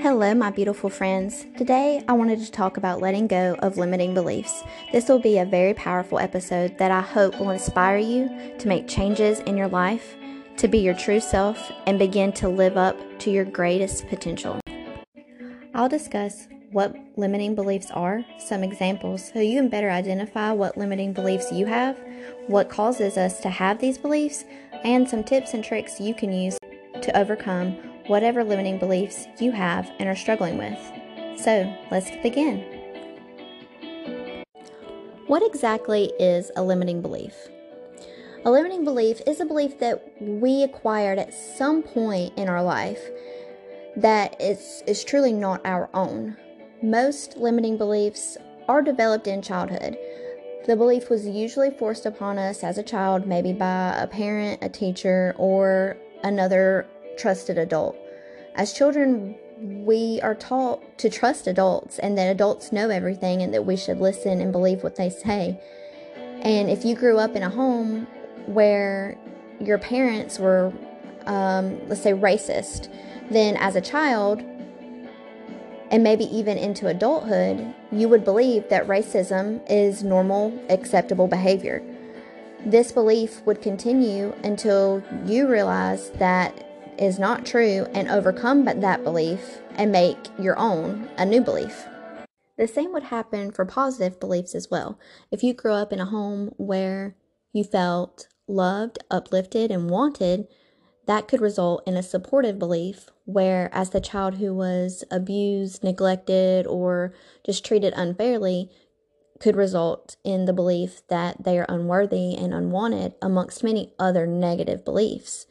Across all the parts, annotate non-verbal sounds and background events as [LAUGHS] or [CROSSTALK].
Hello, my beautiful friends. Today I wanted to talk about letting go of limiting beliefs. This will be a very powerful episode that I hope will inspire you to make changes in your life, to be your true self, and begin to live up to your greatest potential. I'll discuss what limiting beliefs are, some examples, so you can better identify what limiting beliefs you have, what causes us to have these beliefs, and some tips and tricks you can use to overcome whatever limiting beliefs you have and are struggling with. So, let's begin. What exactly is a limiting belief? A limiting belief is a belief that we acquired at some point in our life that is, is truly not our own. Most limiting beliefs are developed in childhood. The belief was usually forced upon us as a child, maybe by a parent, a teacher, or another trusted adult. As children, we are taught to trust adults and that adults know everything and that we should listen and believe what they say. And if you grew up in a home where your parents were, um, let's say, racist, then as a child, and maybe even into adulthood, you would believe that racism is normal, acceptable behavior. This belief would continue until you realize that is not true and overcome that belief and make your own a new belief. The same would happen for positive beliefs as well. If you grew up in a home where you felt loved, uplifted, and wanted, that could result in a supportive belief where, as the child who was abused, neglected, or just treated unfairly, could result in the belief that they are unworthy and unwanted, amongst many other negative beliefs.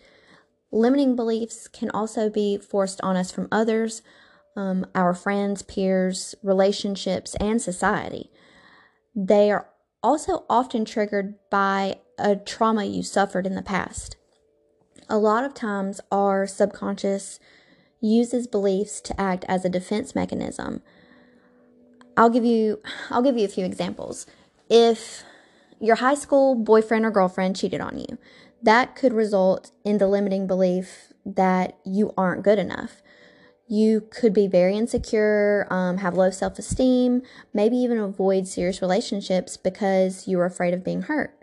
Limiting beliefs can also be forced on us from others, um, our friends, peers, relationships, and society. They are also often triggered by a trauma you suffered in the past a lot of times our subconscious uses beliefs to act as a defense mechanism. I'll give you I'll give you a few examples. If your high school boyfriend or girlfriend cheated on you, that could result in the limiting belief that you aren't good enough. You could be very insecure, um, have low self esteem, maybe even avoid serious relationships because you're afraid of being hurt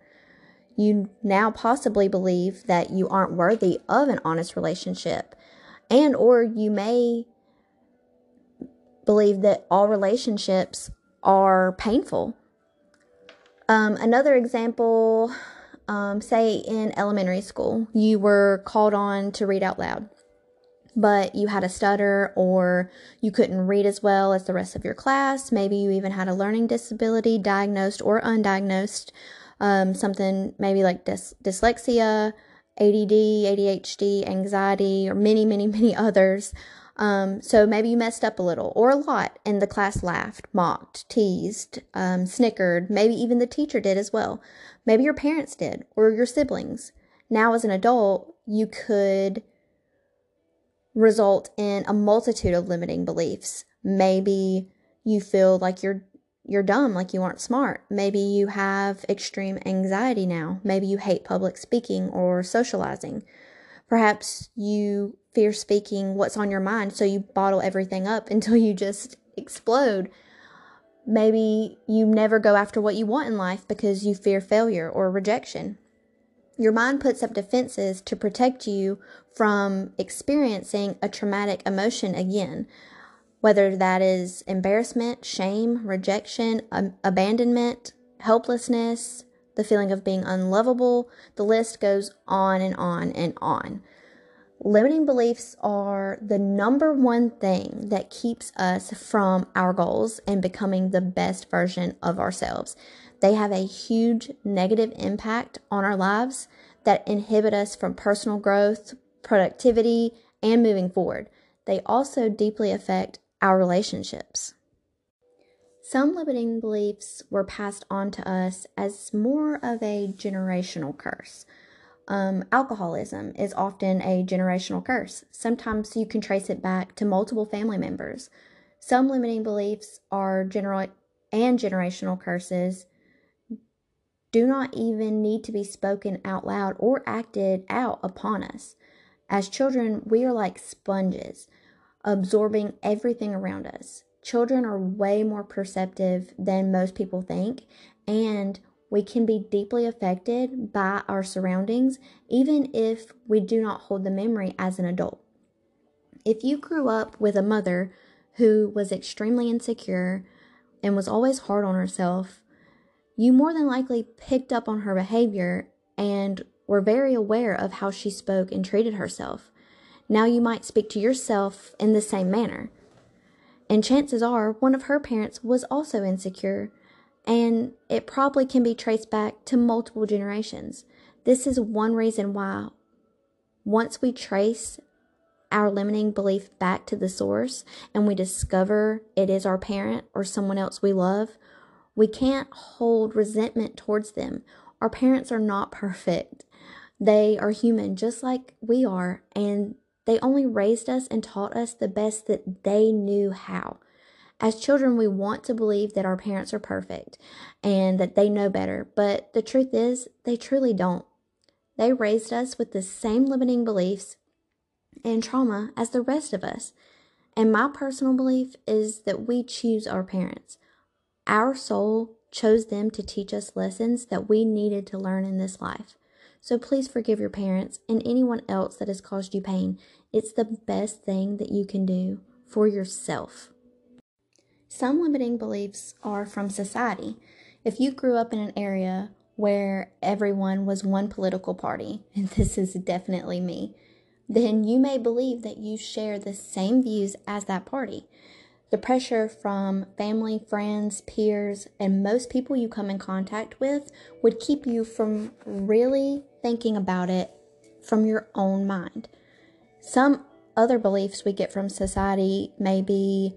you now possibly believe that you aren't worthy of an honest relationship. And or you may believe that all relationships are painful. Um, another example um, say in elementary school you were called on to read out loud but you had a stutter or you couldn't read as well as the rest of your class. Maybe you even had a learning disability diagnosed or undiagnosed um, something maybe like dys- dyslexia, ADD, ADHD, anxiety, or many, many, [LAUGHS] many others. Um, so maybe you messed up a little or a lot, and the class laughed, mocked, teased, um, snickered. Maybe even the teacher did as well. Maybe your parents did or your siblings. Now, as an adult, you could result in a multitude of limiting beliefs. Maybe you feel like you're you're dumb, like you aren't smart. Maybe you have extreme anxiety now. Maybe you hate public speaking or socializing. Perhaps you fear speaking what's on your mind, so you bottle everything up [LAUGHS] until you just explode. Maybe you never go after what you want in life because you fear failure or rejection. Your mind puts up defenses to protect you from experiencing a traumatic emotion again, whether that is embarrassment, shame, rejection, um, abandonment, helplessness, the feeling of being unlovable, the list goes on and on and on. Limiting beliefs are the number one thing that keeps us from our goals and becoming the best version of ourselves. They have a huge negative impact on our lives that inhibit us from personal growth, productivity, and moving forward. They also deeply affect our relationships. Some limiting beliefs were passed on to us as more of a generational curse. Um, alcoholism is often a generational curse. Sometimes you can trace it back to multiple family members. Some limiting beliefs are general and generational curses do not even need to be spoken out loud or acted out upon us. As children, we are like sponges, absorbing everything around us. Children are way more perceptive than most people think, and we can be deeply affected by our surroundings, even if we do not hold the memory as an adult. If you grew up with a mother who was extremely insecure and was always hard on herself, you more than likely picked up on her behavior and were very aware of how she spoke and treated herself. Now you might speak to yourself in the same manner. And chances are one of her parents was also insecure, and it probably can be traced back to multiple generations. This is one reason why, once we trace our limiting belief back to the source and we discover it is our parent or someone else we love, we can't hold resentment towards them. Our parents are not [LAUGHS] perfect. They are human just like we are, and they only raised us and taught us the best that they knew how. As children, we want to believe that our parents are perfect and that they know better, but the truth is, they truly don't. They raised us with the same limiting beliefs and trauma as the rest of us. And my personal belief is that we choose our parents. Our soul chose them to teach us lessons that we needed to learn in this life. So please forgive your parents and anyone else that has caused you pain. It's the best thing that you can do for yourself. Some limiting beliefs are from society. If you grew up in an area where everyone was one political party, [LAUGHS] and this is definitely me, then you may believe that you share the same views as that party. The pressure from family, friends, peers, and most people you come in contact with would keep you from really thinking about it from your own mind. Some other beliefs we get from society may be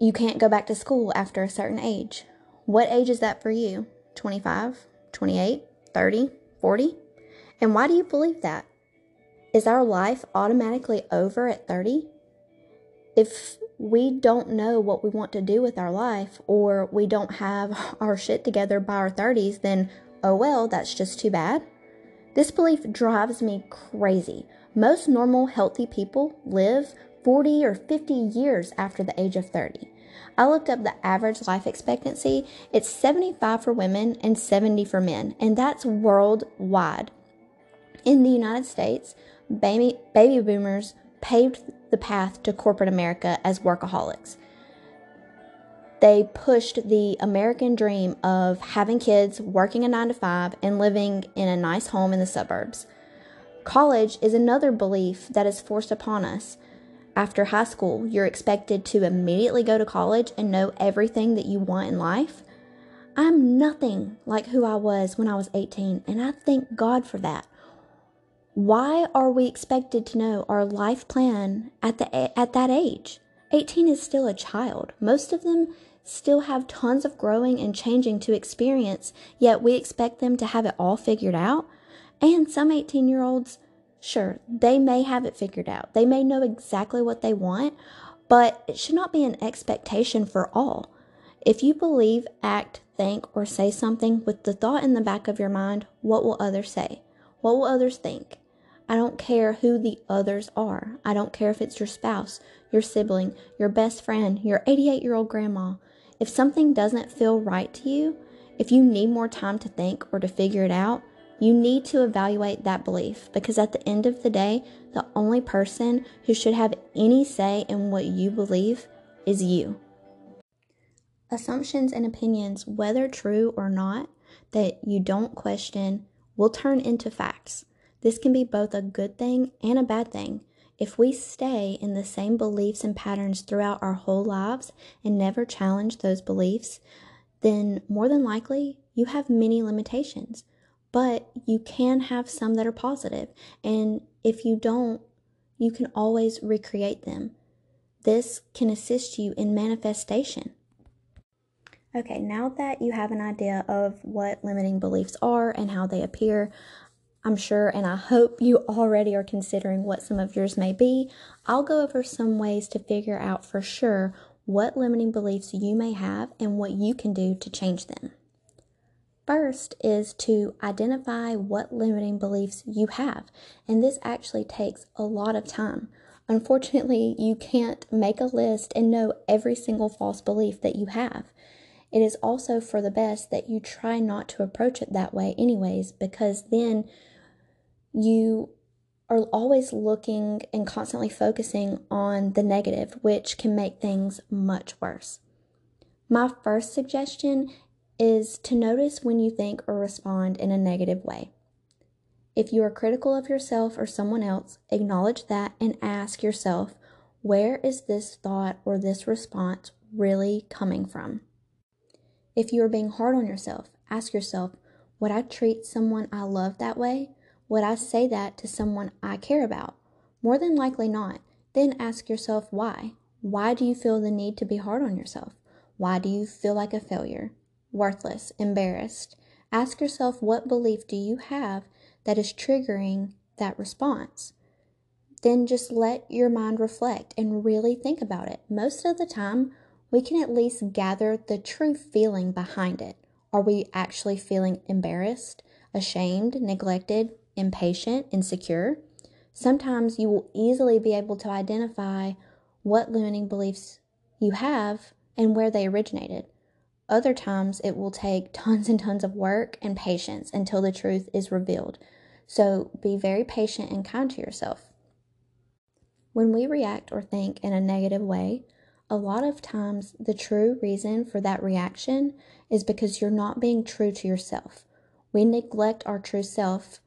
you can't go back to school after a certain age. What age is that for you? 25, 28, 30, 40? And why do you believe that? Is our life automatically over at 30? If we don't know what we want to do with our life or we don't have [LAUGHS] our shit together by our 30s, then oh well, that's just too bad. This belief drives me crazy. Most normal, healthy people live 40 or 50 years after the age of 30. I looked up the average life expectancy. It's 75 for women and 70 for men, and that's worldwide. In the United States, baby, baby boomers paved the path to corporate America as workaholics. They pushed the American dream of having kids, working a nine to five, and living in a nice home in the suburbs. College is another belief that is forced upon us. After high school, you're expected to immediately go to college and know everything that you want in life. I'm nothing like who I was when I was 18, and I thank God for that. Why are we expected to know our life plan at the at that age? 18 is still a child. Most of them still have tons of growing and changing to experience, yet we expect them to have it all figured out. And some 18-year-olds, sure, they may have it figured out. They may know exactly what they want, but it should not be an expectation for all. If you believe, act, think, or say something with the thought in the back of your mind, what will others say? What will others think? I don't care who the others are. I don't care if it's your spouse, your sibling, your best friend, your 88 year old grandma. If something doesn't feel right to you, if you need more time to think or to figure it out, you need to evaluate that belief because at the end of the day, the only person who should have any say in what you believe is you. Assumptions and opinions, whether true or not, that you don't question, will turn into facts. This can be both a good thing and a bad thing. If we stay in the same beliefs and patterns throughout our whole lives and never challenge those beliefs, then more than likely you have many limitations. But you can have some that are positive, and if you don't, you can always recreate them. This can assist you in manifestation. Okay, now that you have an idea of what limiting beliefs are and how they appear, I'm sure and I hope you already are considering what some of yours may be. I'll go over some ways to figure out for sure what limiting beliefs you may have and what you can do to change them. First is to identify what limiting beliefs you have, and this actually takes a lot of time. Unfortunately, you can't make a list and know every single false belief that you have. It is also for the best that you try not to approach it that way, anyways, because then you are always looking and constantly focusing on the negative, which can make things much worse. My first suggestion is to notice when you think or respond in a negative way. If you are critical of yourself or someone else, acknowledge that and ask yourself, where is this thought or this response really coming from? If you are being hard on yourself, ask yourself, would I treat someone I love that way? Would I say that to someone I care about? More than likely not. Then ask yourself why. Why do you feel the need to be hard on yourself? Why do you feel like a failure? worthless, embarrassed. Ask yourself what belief do you have that is triggering that response? Then just let your mind reflect and really think about it. Most of the time, we can at least gather the true feeling behind it. Are we actually feeling embarrassed, ashamed, neglected, impatient, insecure? Sometimes you will easily be able to identify what limiting beliefs you have and where they originated. Other times, it will take tons and tons of work and patience until the truth is revealed. So be very patient and kind to yourself. When we react or think in a negative way, a lot of times the true reason for that reaction is because you're not being true to yourself. We neglect our true self.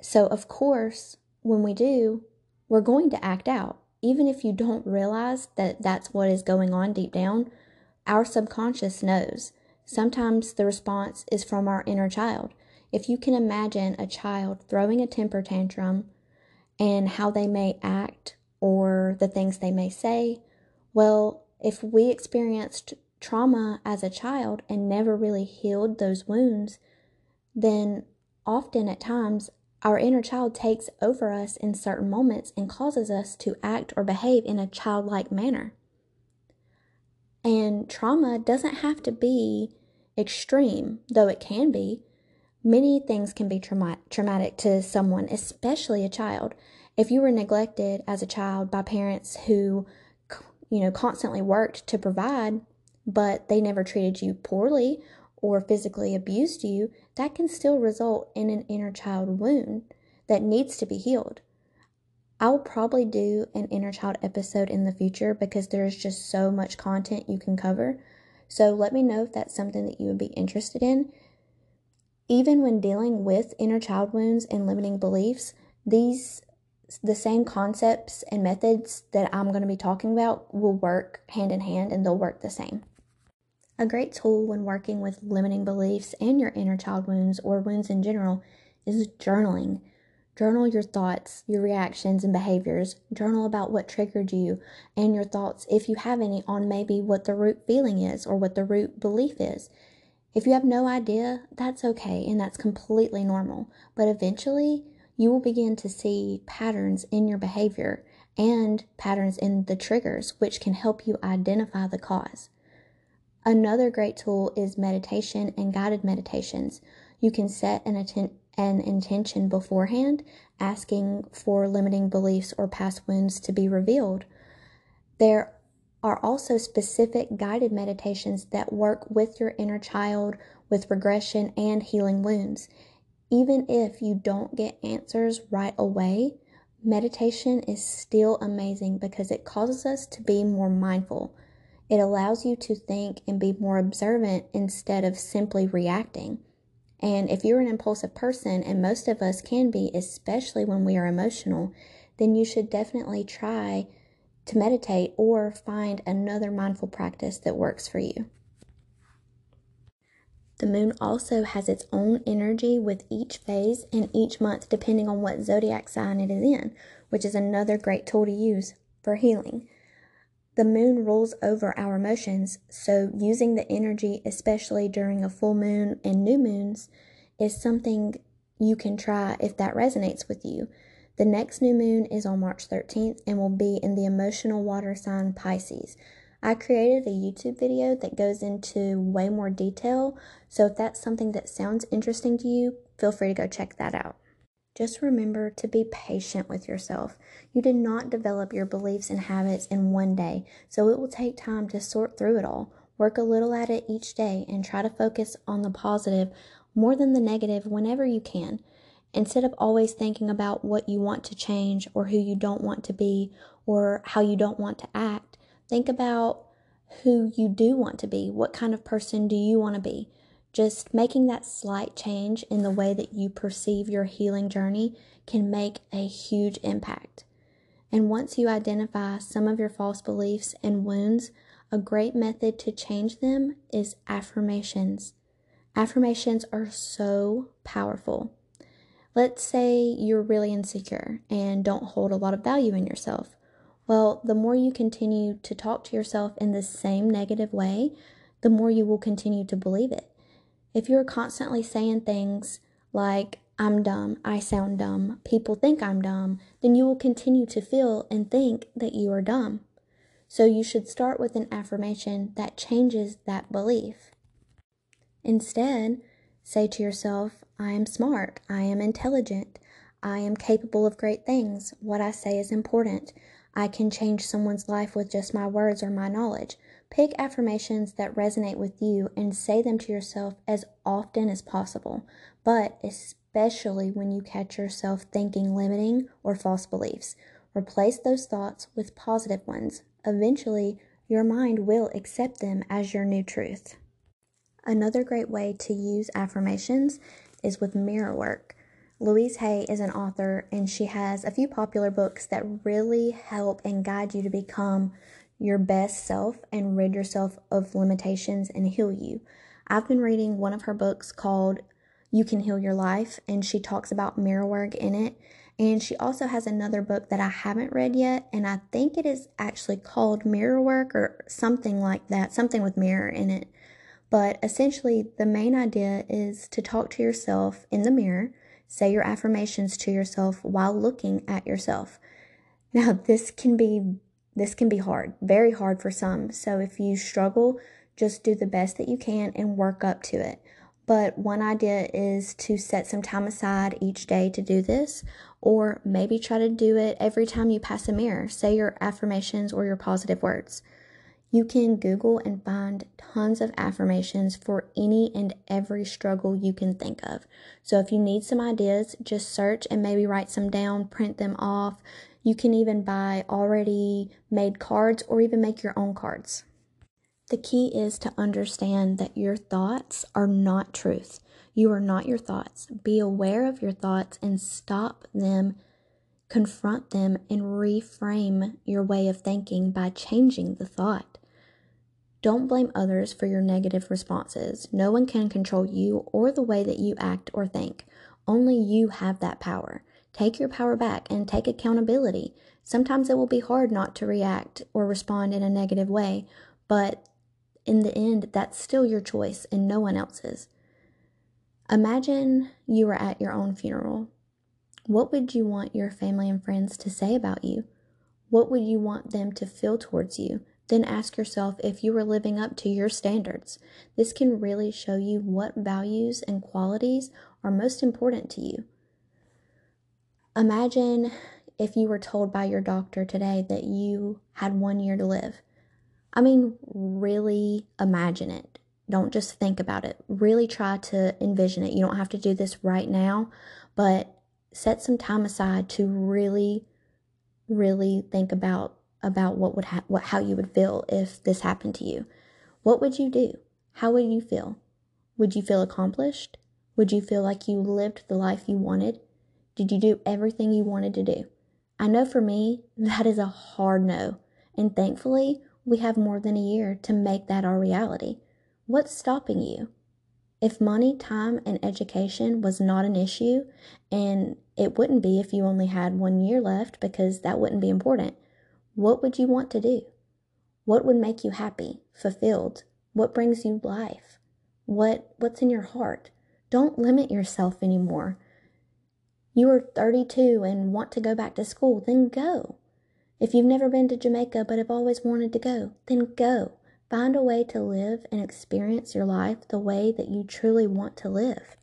So, of course, when we do, we're going to act out. Even if you don't realize that that's what is going on deep down, our subconscious knows. Sometimes the response is from our inner child. If you can imagine a child throwing a temper tantrum and how they may act or the things they may say, well, if we experienced trauma as a child and never really healed those wounds, then often at times our inner child takes over us in certain moments and causes us to act or behave in a childlike manner. And trauma doesn't have to be extreme, though it can be. Many things can be trauma- traumatic to someone, especially a child. If you were neglected as a child by parents who, you know, constantly worked to provide, but they never treated you poorly or physically abused you, that can still result in an inner child wound that needs to be healed. I'll probably do an inner child episode in the future because there's just so much content you can cover. So let me know if that's something that you would be interested in. Even when dealing with inner child wounds and limiting beliefs, these the same concepts and methods that I'm going to be talking about will work hand in hand and they'll work the same. A great tool when working with limiting beliefs and your inner child wounds or wounds in general is journaling. Journal your thoughts, your reactions, and behaviors. Journal about what triggered you and your thoughts, if you have any, on maybe what the root feeling is or what the root belief is. If you have no idea, that's okay and that's completely normal. But eventually, you will begin to see patterns in your behavior and patterns in the triggers, which can help you identify the cause. Another great tool is meditation and guided meditations. You can set an, atten- an intention beforehand, asking for limiting beliefs or past wounds to be revealed. There are also specific guided meditations that work with your inner child with regression and healing wounds. Even if you don't get answers right away, meditation is still amazing because it causes us to be more mindful. It allows you to think and be more observant instead of simply reacting. And if you're an impulsive person, and most of us can be, especially when we are emotional, then you should definitely try to meditate or find another mindful practice that works for you. The moon also has its own energy with each phase and each month, depending on what zodiac sign it is in, which is another great tool to use for healing. The moon rules over our emotions, so using the energy, especially during a full moon and new moons, is something you can try if that resonates with you. The next new moon is on March 13th and will be in the emotional water sign Pisces. I created a YouTube video that goes into way more detail, so if that's something that sounds interesting to you, feel free to go check that out. Just remember to be patient with yourself. You did not develop your beliefs and habits in one day, so it will take time to sort through it all. Work a little at it each day and try to focus on the positive more than the negative whenever you can. Instead of always thinking about what you want to change or who you don't want to be or how you don't want to act, think about who you do want to be. What kind of person do you want to be? Just making that slight change in the way that you perceive your healing journey can make a huge impact. And once you identify some of your false beliefs and wounds, a great method to change them is affirmations. Affirmations are so powerful. Let's say you're really insecure and don't hold a lot of value in yourself. Well, the more you continue to talk to yourself in the same negative way, the more you will continue to believe it. If you're constantly saying things like, I'm dumb, I sound dumb, people think I'm dumb, then you will continue to feel and think that you are dumb. So you should start with an affirmation that changes that belief. Instead, say to yourself, I am smart, I am intelligent, I am capable of great things, what I say is important, I can change someone's life with just my words or my knowledge. Pick affirmations that resonate with you and say them to yourself as often as possible, but especially when you catch yourself thinking limiting or false beliefs. Replace those thoughts with positive ones. Eventually, your mind will accept them as your new truth. Another great way to use affirmations is with mirror work. Louise Hay is an author and she has a few popular books that really help and guide you to become your best self and rid yourself of limitations and heal you. I've been reading one of her books called You Can Heal Your Life, and she talks about mirror work in it. And she also has another book that I haven't read yet, and I think it is actually called Mirror Work or something like that, something with mirror in it. But essentially, the main idea is to talk to yourself in the mirror, say your affirmations to yourself while looking at yourself. Now, this can be this can be hard, very hard for some. So if you struggle, just do the best that you can and work up to it. But one idea is to set some time aside each day to do this, or maybe try to do it every time you pass a mirror. Say your affirmations or your positive words. You can Google and find tons of affirmations for any and every struggle you can think of. So if you need some ideas, just search and maybe write some down, print them off. You can even buy already made cards or even make your own cards. The key is to understand that your thoughts are not truth. You are not your thoughts. Be aware of your thoughts and stop them confront them and reframe your way of thinking by changing the thought. Don't blame others for your negative responses. No one can control you or the way that you act or think. Only you have that power. Take your power back and take accountability. Sometimes it will be hard not to react or respond in a negative way, but in the end, that's still your choice and no one else's. Imagine you were at your own funeral. What would you want your family and friends to say about you? What would you want them to feel towards you? Then ask yourself if you are living up to your standards. This can really show you what values and qualities are most important to you. Imagine if you were told by your doctor today that you had one year to live. I mean, really imagine it. Don't just think about it. Really try to envision it. You don't have to do this right now, but set some time aside to really, really think about about what would ha- what how you would feel if this happened to you. What would you do? How would you feel? Would you feel accomplished? Would you feel like you lived the life you wanted? Did you do everything you wanted to do? I know for me, that is a hard no. And thankfully, we have more than a year to make that our reality. What's stopping you? If money, time, and education was not an issue, and it wouldn't be if you only had one year left because that wouldn't be important, what would you want to do? What would make you happy, fulfilled? What brings you life? What what's in your heart? Don't limit yourself anymore. You are 32 and want to go back to school, then go. If you've never been to Jamaica but have always wanted to go, then go. Find a way to live and experience your life the way that you truly want to live.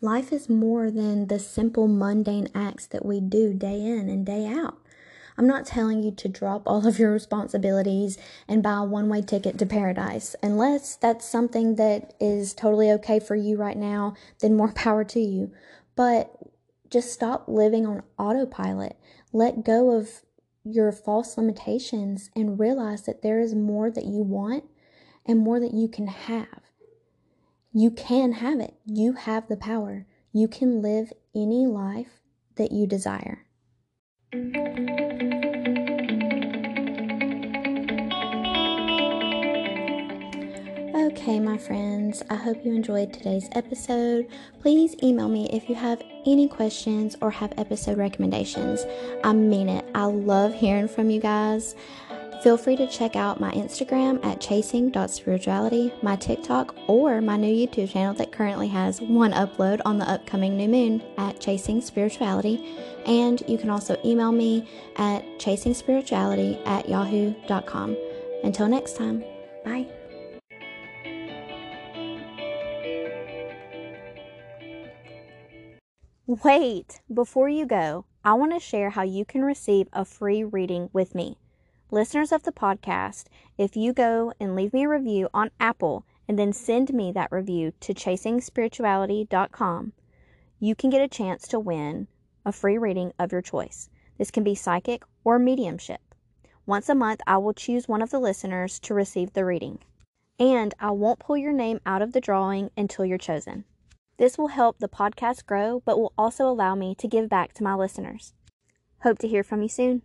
Life is more than the simple mundane acts that we do day in and day out. I'm not telling you to drop all of your responsibilities and buy a one way ticket to paradise. Unless that's something that is totally okay for you right now, then more [LAUGHS] power to you. But just stop living on autopilot. Let go of your false limitations and realize that there is more that you want and more that you can have. You can have it. You have the power. You can live any life that you desire. Okay, my friends, I hope you enjoyed today's episode. Please email me if you have any questions or have episode recommendations. I mean it. I love hearing from you guys. Feel free to check out my Instagram at chasing.spirituality, my TikTok, or my new YouTube channel that currently has one upload on the upcoming new moon at Chasing Spirituality. And you can also email me at chasingspirituality at yahoo.com. Until next time, bye. Wait, before you go, I want to share how you can receive a free reading with me. Listeners of the podcast, if you go and leave me a review on Apple and then send me that review to chasingspirituality.com, you can get a chance to win a free reading of your choice. This can be psychic or mediumship. Once a month, I will choose one of the listeners to receive the reading. And I won't pull your name out of the drawing until you're chosen. This will help the podcast grow, but will also allow me to give back to my listeners. Hope to hear from you soon.